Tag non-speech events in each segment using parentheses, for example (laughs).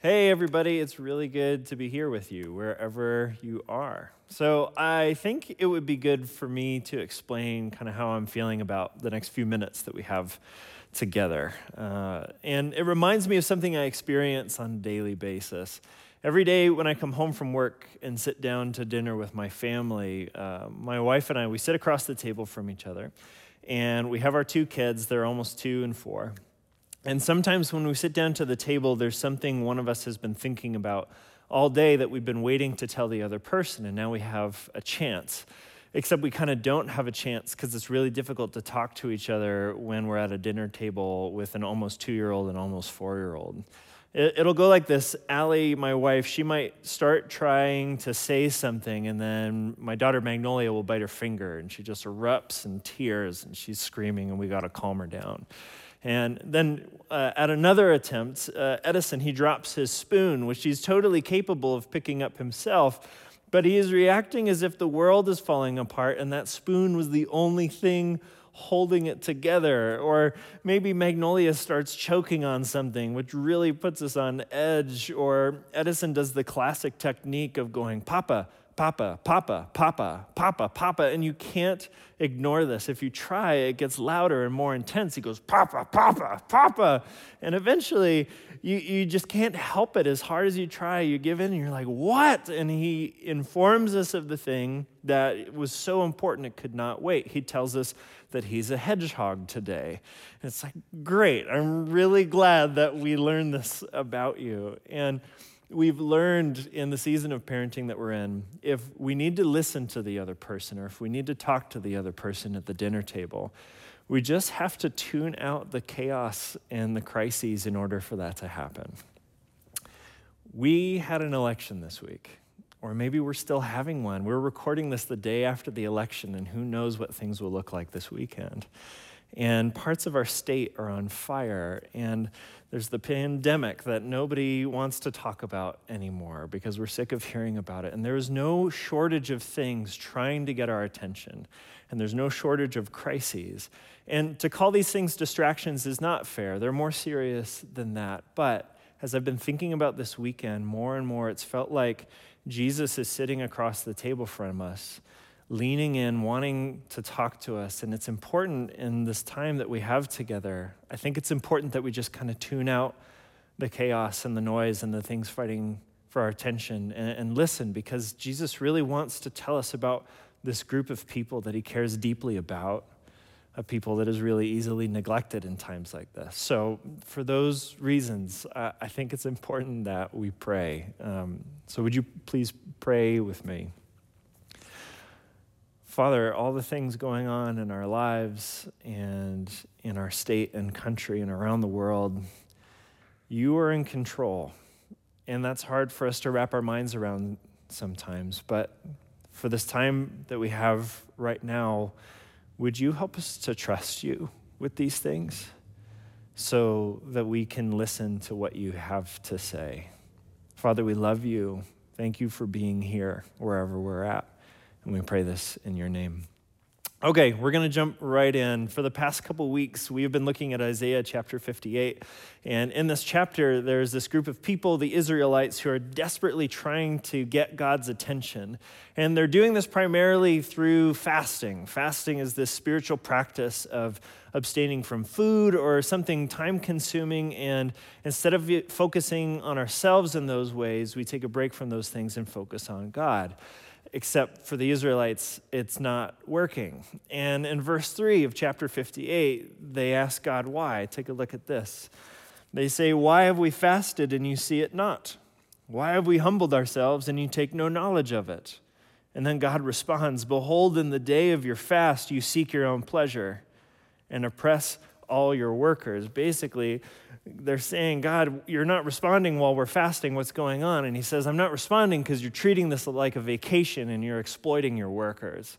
Hey, everybody, it's really good to be here with you wherever you are. So, I think it would be good for me to explain kind of how I'm feeling about the next few minutes that we have together. Uh, and it reminds me of something I experience on a daily basis. Every day when I come home from work and sit down to dinner with my family, uh, my wife and I, we sit across the table from each other. And we have our two kids, they're almost two and four. And sometimes when we sit down to the table, there's something one of us has been thinking about all day that we've been waiting to tell the other person, and now we have a chance. Except we kind of don't have a chance because it's really difficult to talk to each other when we're at a dinner table with an almost two year old and almost four year old. It'll go like this Allie, my wife, she might start trying to say something, and then my daughter Magnolia will bite her finger, and she just erupts in tears, and she's screaming, and we got to calm her down. And then uh, at another attempt, uh, Edison, he drops his spoon, which he's totally capable of picking up himself, but he is reacting as if the world is falling apart, and that spoon was the only thing holding it together. Or maybe Magnolia starts choking on something, which really puts us on edge. Or Edison does the classic technique of going, Papa, Papa, Papa, Papa, Papa, Papa. And you can't ignore this. If you try, it gets louder and more intense. He goes, Papa, Papa, Papa. And eventually, you, you just can't help it. As hard as you try, you give in and you're like, What? And he informs us of the thing that was so important it could not wait. He tells us that he's a hedgehog today. And it's like, Great. I'm really glad that we learned this about you. And we've learned in the season of parenting that we're in if we need to listen to the other person or if we need to talk to the other person at the dinner table, we just have to tune out the chaos and the crises in order for that to happen. We had an election this week, or maybe we're still having one. We're recording this the day after the election, and who knows what things will look like this weekend. And parts of our state are on fire, and there's the pandemic that nobody wants to talk about anymore because we're sick of hearing about it. And there's no shortage of things trying to get our attention. And there's no shortage of crises. And to call these things distractions is not fair. They're more serious than that. But as I've been thinking about this weekend, more and more, it's felt like Jesus is sitting across the table from us leaning in, wanting to talk to us. And it's important in this time that we have together. I think it's important that we just kind of tune out the chaos and the noise and the things fighting for our attention and, and, listen because Jesus really wants to tell us about this group of people that he cares deeply about, a people that is really easily neglected in times like this. So, for those reasons, I think it's important that we pray. Um, so, would you please pray with me? Father, all the things going on in our lives and in our state and country and around the world, you are in control. And that's hard for us to wrap our minds around sometimes. But for this time that we have right now, would you help us to trust you with these things so that we can listen to what you have to say? Father, we love you. Thank you for being here wherever we're at. And we pray this in your name. Okay, we're going to jump right in. For the past couple weeks, we have been looking at Isaiah chapter 58. And in this chapter, there's this group of people, the Israelites, who are desperately trying to get God's attention. And they're doing this primarily through fasting. Fasting is this spiritual practice of abstaining from food or something time consuming. And instead of focusing on ourselves in those ways, we take a break from those things and focus on God except for the Israelites, it's not working. And in verse 3 of chapter 58, they ask God why. Take a look at this. They say, Why have we fasted and you see it not? Why have we humbled ourselves and you take no knowledge of it? And then God responds, Behold, in the day of your fast, you seek your own pleasure and oppress all your workers. Basically, they're saying, God, you're not responding while we're fasting. What's going on? And he says, I'm not responding because you're treating this like a vacation and you're exploiting your workers.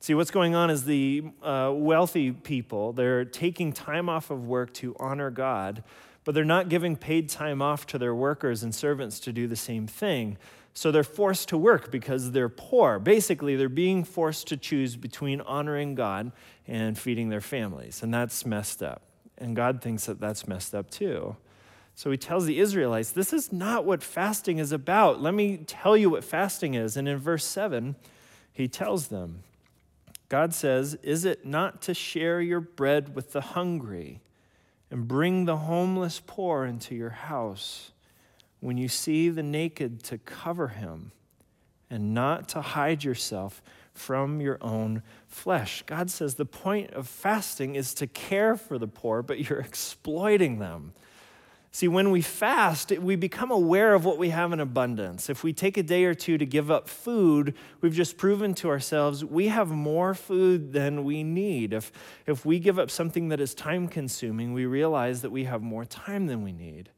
See, what's going on is the uh, wealthy people, they're taking time off of work to honor God, but they're not giving paid time off to their workers and servants to do the same thing. So they're forced to work because they're poor. Basically, they're being forced to choose between honoring God and feeding their families, and that's messed up. And God thinks that that's messed up too. So he tells the Israelites, This is not what fasting is about. Let me tell you what fasting is. And in verse 7, he tells them, God says, Is it not to share your bread with the hungry and bring the homeless poor into your house? When you see the naked, to cover him and not to hide yourself from your own flesh. God says the point of fasting is to care for the poor, but you're exploiting them. See, when we fast, we become aware of what we have in abundance. If we take a day or two to give up food, we've just proven to ourselves we have more food than we need. If, if we give up something that is time consuming, we realize that we have more time than we need.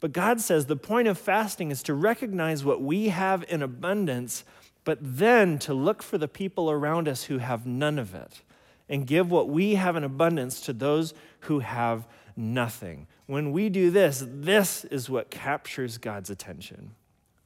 But God says the point of fasting is to recognize what we have in abundance, but then to look for the people around us who have none of it and give what we have in abundance to those who have nothing. When we do this, this is what captures God's attention.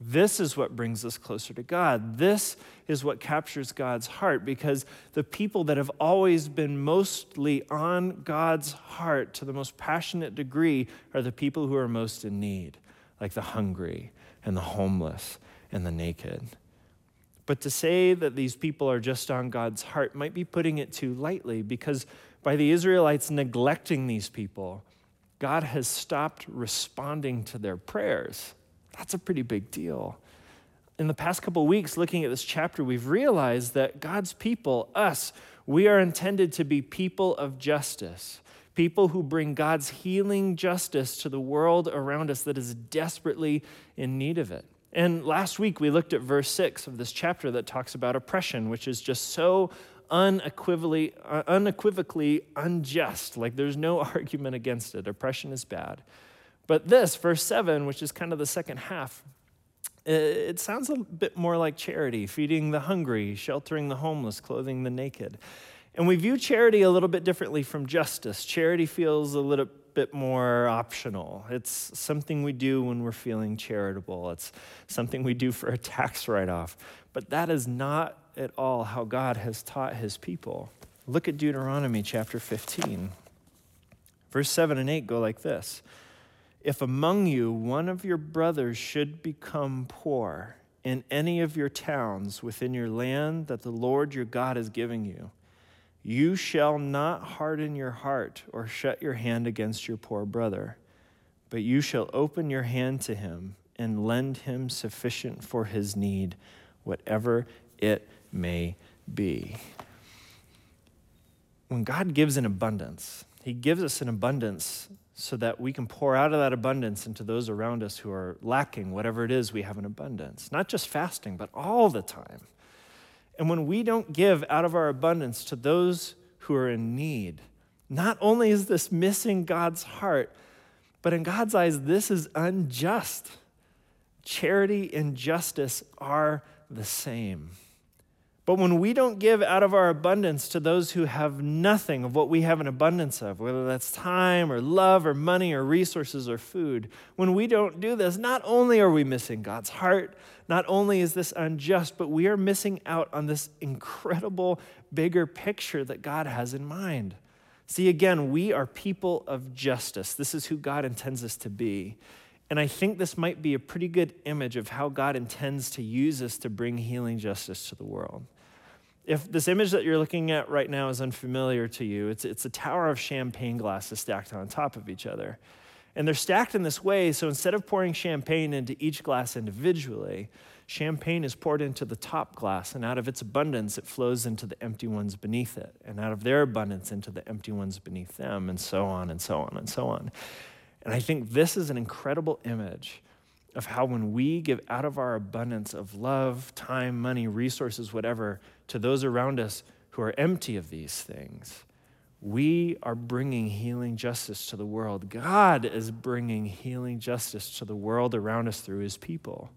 This is what brings us closer to God. This is what captures God's heart because the people that have always been mostly on God's heart to the most passionate degree are the people who are most in need, like the hungry and the homeless and the naked. But to say that these people are just on God's heart might be putting it too lightly because by the Israelites neglecting these people, God has stopped responding to their prayers. That's a pretty big deal. In the past couple weeks, looking at this chapter, we've realized that God's people, us, we are intended to be people of justice, people who bring God's healing justice to the world around us that is desperately in need of it. And last week, we looked at verse 6 of this chapter that talks about oppression, which is just so unequivocally, uh, unequivocally unjust. Like there's no (laughs) argument against it. Oppression is bad. But this, verse 7, which is kind of the second half, it sounds a bit more like charity, feeding the hungry, sheltering the homeless, clothing the naked. And we view charity a little bit differently from justice. Charity feels a little bit more optional. It's something we do when we're feeling charitable, it's something we do for a tax write off. But that is not at all how God has taught his people. Look at Deuteronomy chapter 15. Verse 7 and 8 go like this If among you one of your brothers should become poor in any of your towns within your land that the Lord your God is giving you, you shall not harden your heart or shut your hand against your poor brother, but you shall open your hand to him and lend him sufficient for his need, whatever it may be. When God gives an abundance, He gives us an abundance so that we can pour out of that abundance into those around us who are lacking whatever it is we have in abundance. Not just fasting, but all the time. And when we don't give out of our abundance to those who are in need, not only is this missing God's heart, but in God's eyes, this is unjust. Charity and justice are the same. But when we don't give out of our abundance to those who have nothing of what we have an abundance of, whether that's time or love or money or resources or food, when we don't do this, not only are we missing God's heart, not only is this unjust, but we are missing out on this incredible bigger picture that God has in mind. See, again, we are people of justice. This is who God intends us to be. And I think this might be a pretty good image of how God intends to use us to bring healing justice to the world. If this image that you're looking at right now is unfamiliar to you, it's, it's a tower of champagne glasses stacked on top of each other. And they're stacked in this way, so instead of pouring champagne into each glass individually, champagne is poured into the top glass, and out of its abundance, it flows into the empty ones beneath it, and out of their abundance, into the empty ones beneath them, and so on and so on and so on. And I think this is an incredible image of how when we give out of our abundance of love, time, money, resources, whatever, to those around us who are empty of these things, we are bringing healing justice to the world. God is bringing healing justice to the world around us through his people.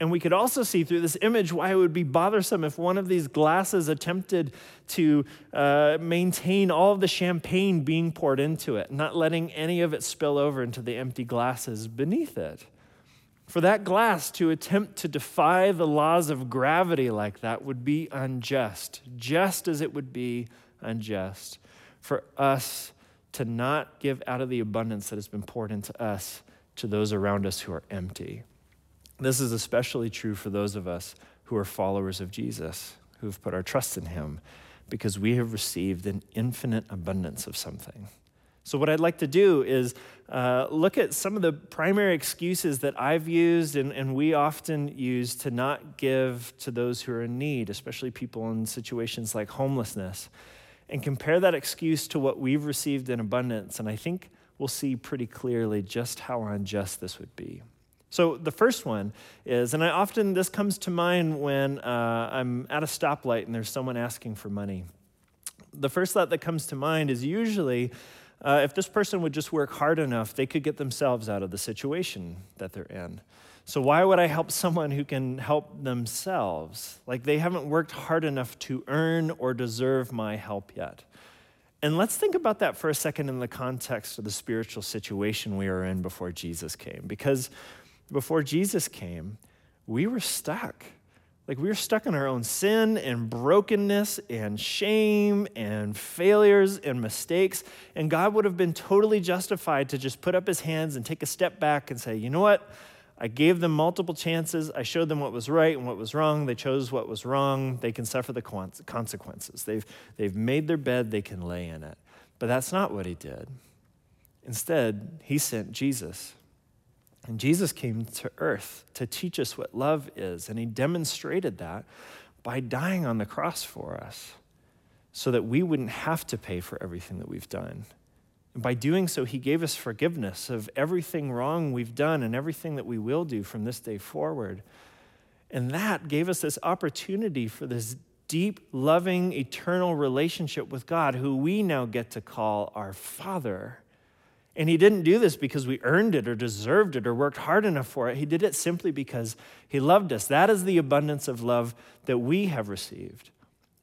And we could also see through this image why it would be bothersome if one of these glasses attempted to uh, maintain all of the champagne being poured into it, not letting any of it spill over into the empty glasses beneath it. For that glass to attempt to defy the laws of gravity like that would be unjust, just as it would be unjust for us to not give out of the abundance that has been poured into us to those around us who are empty. This is especially true for those of us who are followers of Jesus, who have put our trust in him, because we have received an infinite abundance of something. So, what I'd like to do is uh, look at some of the primary excuses that I've used and, and we often use to not give to those who are in need, especially people in situations like homelessness, and compare that excuse to what we've received in abundance. And I think we'll see pretty clearly just how unjust this would be. So, the first one is, and I often, this comes to mind when uh, I'm at a stoplight and there's someone asking for money. The first thought that comes to mind is usually uh, if this person would just work hard enough, they could get themselves out of the situation that they're in. So, why would I help (laughs) someone who can help themselves? Like they haven't worked hard enough to earn or deserve my help yet. And let's think about that for a second in the context of the spiritual situation we were in before Jesus came. Because before Jesus came, we were stuck. Like we were stuck in our own sin and brokenness and shame and failures and mistakes. And God would have been totally justified to just put up his hands and take a step back and say, you know what? I gave them multiple chances. I showed them what was right and what was wrong. They chose what was wrong. They can suffer the consequences. They've, they've made their bed, they can lay in it. But that's not what he did. Instead, he sent Jesus and Jesus came to earth to teach us what love is, and he demonstrated that by dying on the cross for us so that we wouldn't have to pay for everything that we've done. And by doing so, he gave us forgiveness of everything wrong we've done and everything that we will do from this day forward. And that gave us this opportunity for this deep, loving, eternal relationship with God, who we now get to call our Father. And he didn't do this because we earned it or deserved it or worked hard enough for it. He did it simply because he loved us. That is the abundance of love that we have received.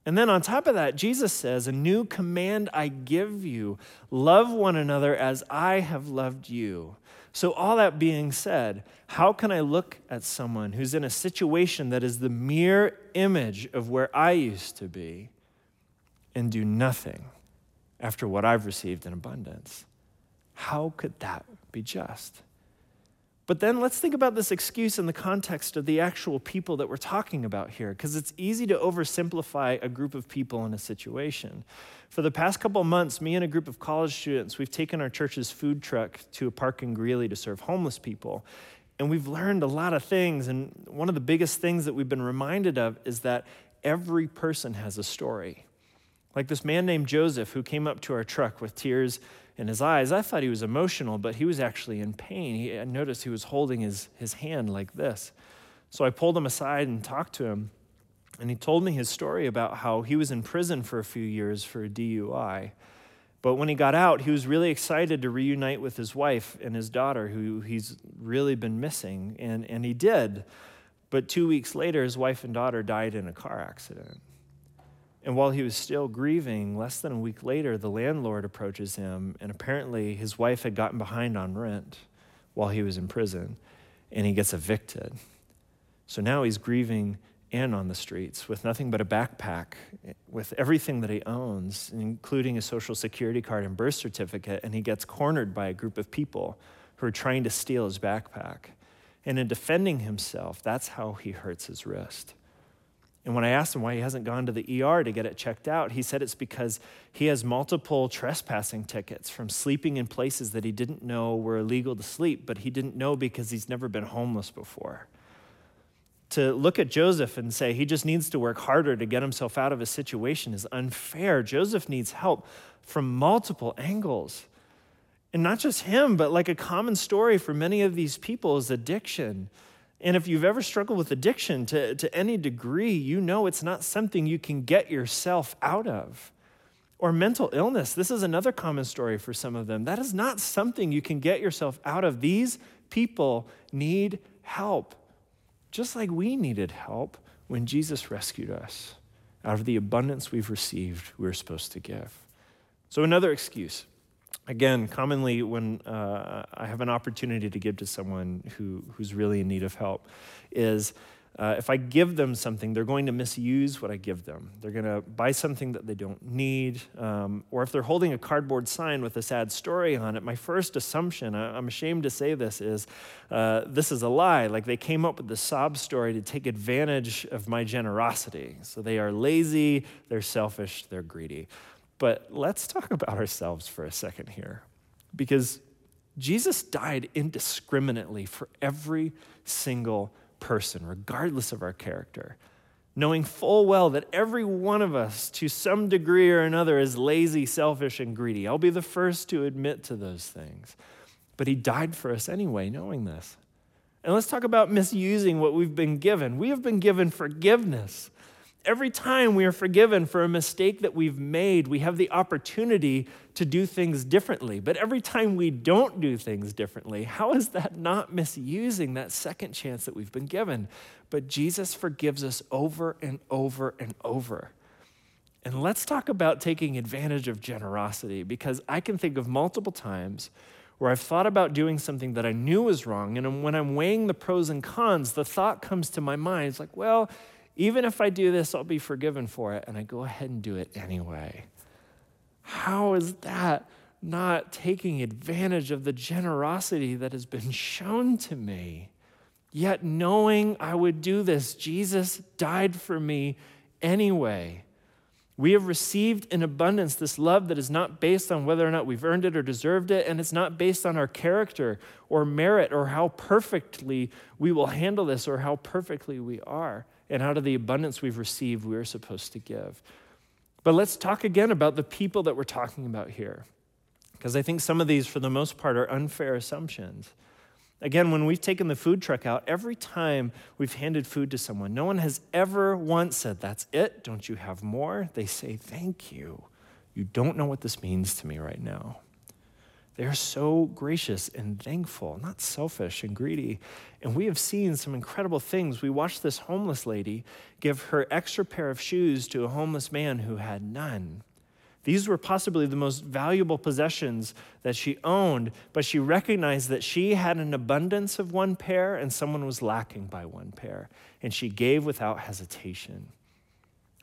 And then on top of that, Jesus says, A new command I give you love one another as I have loved you. So, all that being said, how can I look at someone who's in a situation that is the mere image of where I used to be and do nothing after what I've received in abundance? How could that be just? But then let's think about this excuse in the context of the actual people that we're talking about here, because it's easy to oversimplify a group of people in a situation. For the past couple months, me and a group of college students, we've taken our church's food truck to a park in Greeley to serve homeless people. And we've learned a lot of things. And one of the biggest things that we've been reminded of is that every person has a story. Like this man named Joseph who came up to our truck with tears in his eyes. I thought he was emotional, but he was actually in pain. He, I noticed he was holding his, his hand like this. So I pulled him aside and talked to him. And he told me his story about how he was in prison for a few years for a DUI. But when he got out, he was really excited to reunite with his wife and his daughter, who he's really been missing. And, and he did. But two weeks later, his wife and daughter died in a car accident. And while he was still grieving, less than a week later, the landlord approaches him, and apparently his wife had gotten behind on rent while he was in prison, and he gets evicted. So now he's grieving and on the streets with nothing but a backpack, with everything that he owns, including a social security card and birth certificate, and he gets cornered by a group of people who are trying to steal his backpack. And in defending himself, that's how he hurts his wrist. And when I asked him why he hasn't gone to the ER to get it checked out, he said it's because he has multiple trespassing tickets from sleeping in places that he didn't know were illegal to sleep, but he didn't know because he's never been homeless before. To look at Joseph and say he just needs to work harder to get himself out of a situation is unfair. Joseph needs help from multiple angles. And not just him, but like a common story for many of these people is addiction and if you've ever struggled with addiction to, to any degree, you know it's not something you can get yourself out of. Or mental illness. This is another common story for some of them. That is not something you can get yourself out of. These people need help, just like we needed help when Jesus rescued us. Out of the abundance we've received, we're supposed to give. So, another excuse again, commonly when uh, I have an opportunity to give to someone who, who's really in need of help, is Uh, if I give them something, they're going to misuse what I give them. They're going to buy something that they don't need. Um, or if they're holding a cardboard sign with a sad story on it, my first assumption, I, am ashamed to say this, is uh, this is a lie. Like they came up with the sob story to take advantage of my generosity. So they are lazy, they're selfish, they're greedy. But let's talk about ourselves for a second here. Because Jesus died indiscriminately for every single person, regardless of our character, knowing full well that every one of us, to some degree or another, is lazy, selfish, and greedy. I'll be the first to admit to those things. But he died for us anyway, knowing this. And let's talk about misusing what we've been given. We have been given forgiveness. Every time we are forgiven for a mistake that we've made, we have the opportunity to do things differently. But every time we don't do things differently, how is that not misusing that second chance that we've been given? But Jesus forgives us over and over and over. And let's talk about taking advantage of generosity because I can think of multiple times where I've thought about doing something that I knew was wrong. And when I'm weighing the pros and cons, the thought comes to my mind it's like, well, even if I do this, I'll be forgiven for it. And I go ahead and do it anyway. How is that not taking advantage of the generosity that has been shown to me? Yet, knowing I would do this, Jesus died for me anyway. We have received in abundance this love that is not based on whether or not we've earned it or deserved it, and it's not based on our character or merit or how perfectly we will handle this or how perfectly we are. And out of the abundance we've received, we are supposed to give. But let's talk again about the people that we're talking about here, because I think some of these, for the most part, are unfair assumptions. Again, when we've taken the food truck out, every time we've handed food to someone, no one has ever once said, That's it, don't you have more? They say, Thank you. You don't know what this means to me right now. They are so gracious and thankful, not selfish and greedy. And we have seen some incredible things. We watched this homeless lady give her extra pair of shoes to a homeless man who had none. These were possibly the most valuable possessions that she owned, but she recognized that she had an abundance of one pair and someone was lacking by one pair. And she gave without hesitation.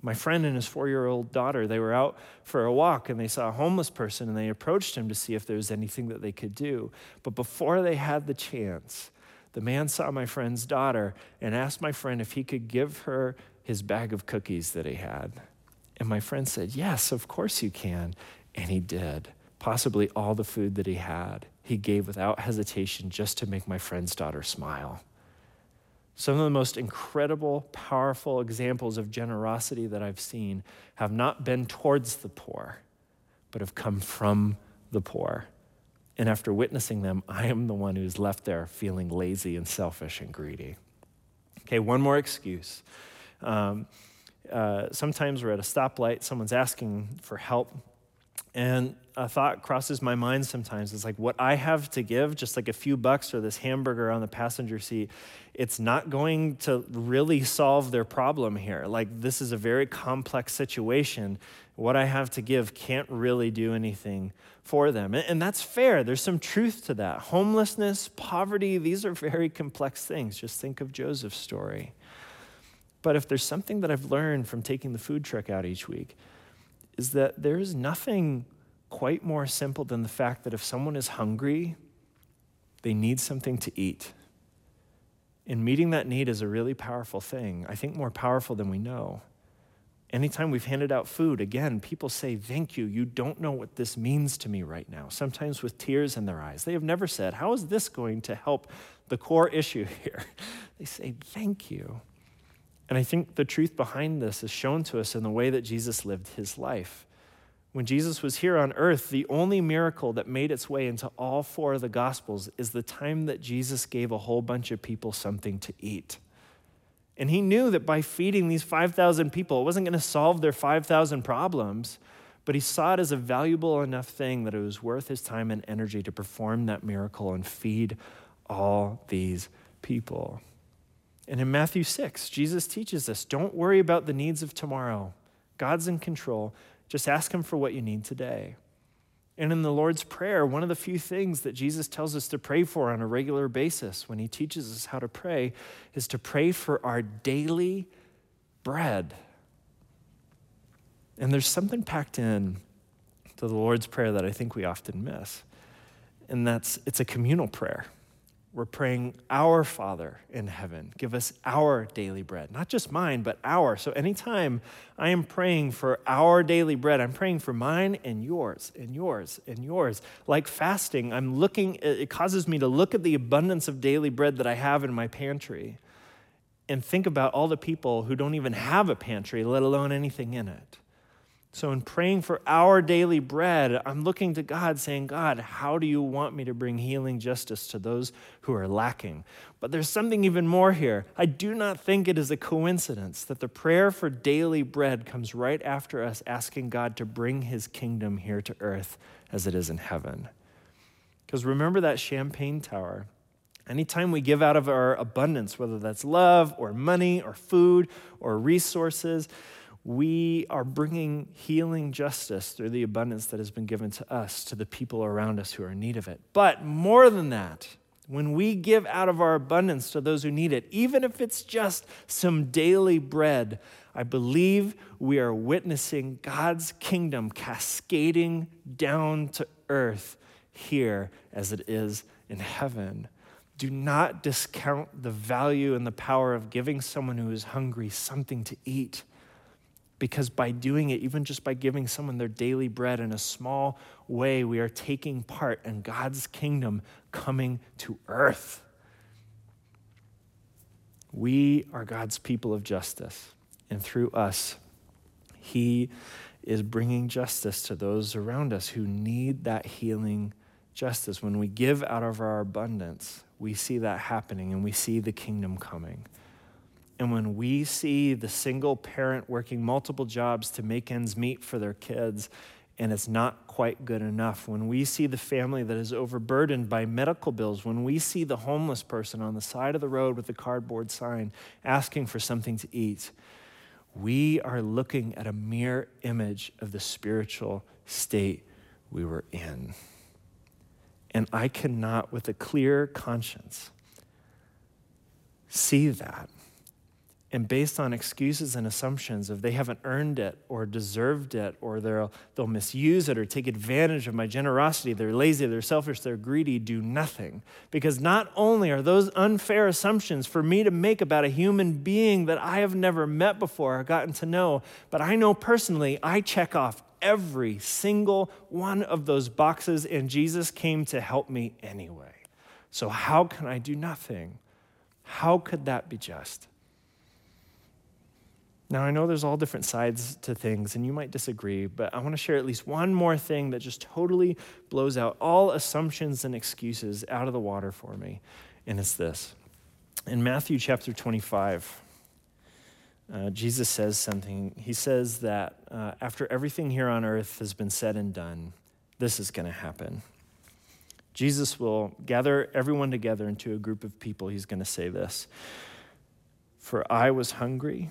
My friend and his four year old daughter, they were out for a walk and they saw a homeless person and they approached him to see if there was anything that they could do. But before they had the chance, the man saw my friend's daughter and asked my friend if he could give her his bag of cookies that he had. And my friend said, Yes, of course you can. And he did. Possibly all the food that he had, he gave without hesitation just to make my friend's daughter smile. Some of the most incredible, powerful examples of generosity that I've seen have not been towards the poor, but have come from the poor. And after witnessing them, I am the one who's left there feeling lazy and selfish and greedy. Okay, one more excuse. Um, uh, sometimes we're at a stoplight, someone's asking for help, and a thought crosses my mind sometimes. It's like what I have to give, just like a few bucks or this hamburger on the passenger seat, it's not going to really solve their problem here. Like, this is a very complex situation. What I have to give can't really do anything for them. And that's fair. There's some truth to that. Homelessness, poverty, these are very complex things. Just think of Joseph's story. But if there's something that I've learned from taking the food truck out each week, is that there is nothing quite more simple than the fact that if someone is hungry, they need something to eat. And meeting that need is a really powerful thing, I think more powerful than we know. Anytime we've handed out food, again, people say, Thank you. You don't know what this means to me right now, sometimes with tears in their eyes. They have never said, How is this going to help the core issue (laughs) here? They say, Thank you. And I think the truth behind this is shown to us in the way that Jesus lived his life. When Jesus was here on earth, the only miracle that made its way into all four of the Gospels is the time that Jesus gave a whole bunch of people something to eat. And he knew that by feeding these 5,000 people, it wasn't going to solve their 5,000 problems, but he saw it as a valuable enough thing that it was worth his time and energy to perform that miracle and feed all these people. And in Matthew 6, Jesus teaches us don't worry about the needs of tomorrow. God's in control. Just ask Him for what you need today. And in the Lord's Prayer, one of the few things that Jesus tells us to pray for on a regular basis when he teaches us how to pray is to pray for our daily bread. And there's something packed in to the Lord's Prayer that I think we often miss. And that's it's a communal prayer. We're praying, Our Father in heaven, give us our daily bread. Not just mine, but our. So anytime I am praying for our daily bread, I'm praying for mine and yours and yours and yours. Like fasting, I'm looking, it causes me to look at the abundance of daily bread that I have in my pantry and think about all the people who don't even have a pantry, let alone anything in it. So, in praying for our daily bread, I'm looking to God saying, God, how do you want me to bring healing justice to those who are lacking? But there's something even more here. I do not think it is a coincidence that the prayer for daily bread comes right after us asking God to bring his kingdom here to earth as it is in heaven. Because remember that champagne tower. Anytime we give out of our abundance, whether that's love or money or food or resources, we are bringing healing justice through the abundance that has been given to us, to the people around us who are in need of it. But more than that, when we give out of our abundance to those who need it, even if it's just some daily bread, I believe we are witnessing God's kingdom cascading down to earth here as it is in heaven. Do not discount the value and the power of giving someone who is hungry something to eat because by doing it, even just by giving someone their daily bread in a small way, we are taking part in God's kingdom coming to earth. We are God's people of justice, and through us, He is bringing justice to those around us who need that healing justice. When we give out of our abundance, we see that happening and we see the kingdom coming. And when we see the single parent working multiple jobs to make ends meet for their kids, and it's not quite good enough, when we see the family that is overburdened by medical bills, when we see the homeless person on the side of the road with a cardboard sign asking for something to eat, we are looking at a mere image of the spiritual state we were in. And I cannot, with a clear conscience, see that and based on excuses and assumptions of they haven't earned it or deserved it or they'll, they'll misuse it or take advantage of my generosity, they're lazy, they're selfish, they're greedy, do nothing. Because not only are those unfair assumptions for me to make about a human being that I have never met before or gotten to know, but I know personally I check off every single one of those boxes, and Jesus came to help me anyway. So, how can I do nothing? How could that be just? Now, I know there's all different sides to things, and you might disagree, but I want to share at least one more thing that just totally blows out all assumptions and excuses out of the water for me, and it's this. In Matthew chapter 25, uh, Jesus says something. He says that uh, after everything here on earth has been said and done, this is going to happen. Jesus will gather everyone together into a group of people. He's going to say this For I was hungry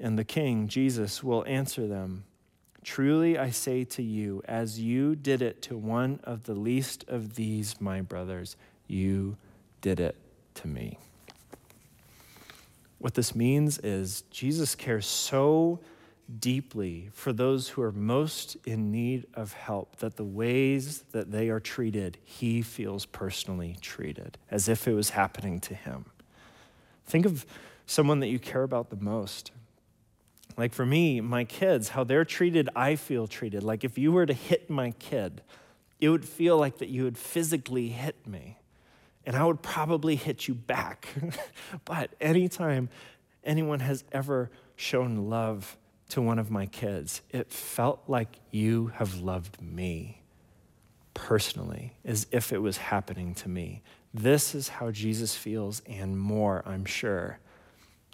And the king, Jesus, will answer them Truly I say to you, as you did it to one of the least of these, my brothers, you did it to me. What this means is Jesus cares so deeply for those who are most in need of help that the ways that they are treated, he feels personally treated, as if it was happening to him. Think of someone that you care about the most. Like for me, my kids, how they're treated, I feel treated. Like if you were to hit my kid, it would feel like that you would physically hit me. And I would probably hit you back. (laughs) but anytime anyone has ever shown love to one of my kids, it felt like you have loved me. personally, as if it was happening to me. This is how Jesus feels, and more, I'm sure,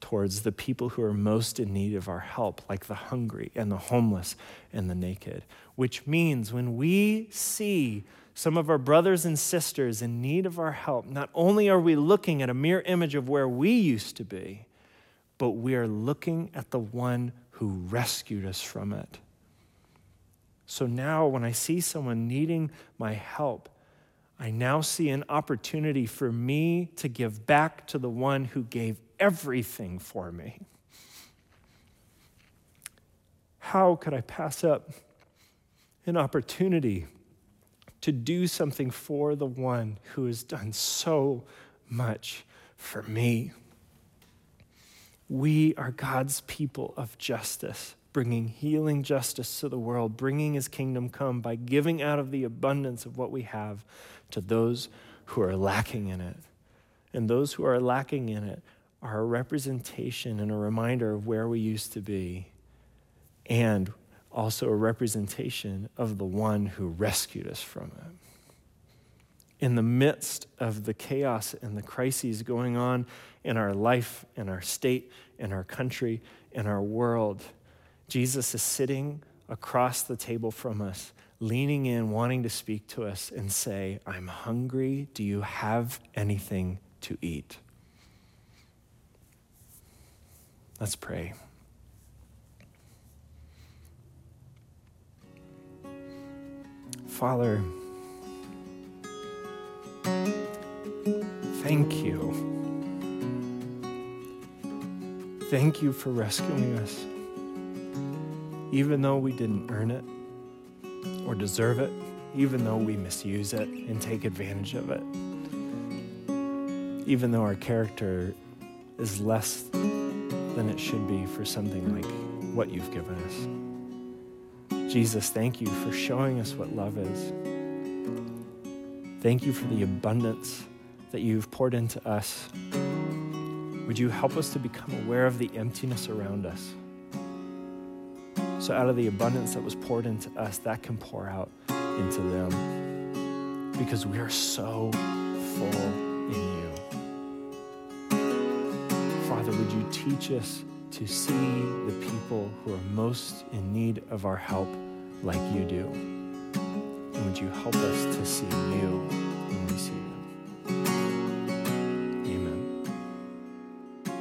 towards the people who are most in need of our help, like the hungry and the homeless and the naked. Which means when we see some of our brothers and sisters in need of our help, not only are we looking at a mere image of where we used to be, but we are looking at the one who rescued us from it. So now, when I see someone needing my help, I now see an opportunity for me to give back to the one who gave everything for me. How could I pass up an opportunity to do something for the one who has done so much for me? We are God's people of justice bringing healing justice to the world, bringing his kingdom come by giving out of the abundance of what we have to those who are lacking in it. And those who are lacking in it are a representation and a reminder of where we used to be, and also a representation of the one who rescued us from it. In the midst of the chaos and the crises going on in our life, in our state, in our country, in our world, Jesus is sitting across the table from us, leaning in, wanting to speak to us and say, I'm hungry. Do you have anything to eat? Let's pray. Father, thank you. Thank you for rescuing us even though we didn't earn it or deserve it, even though we misuse it and take advantage of it, even though our character is less than it should be for something like what you've given us. Jesus, thank you for showing us what love is. Thank you for the abundance that you've poured into us. Would you help us to become aware of the emptiness around us? So, out of the abundance that was poured into us, that can pour out into them because we are so full in you. Father, would you teach us to see the people who are most in need of our help like you do? And would you help us to see you?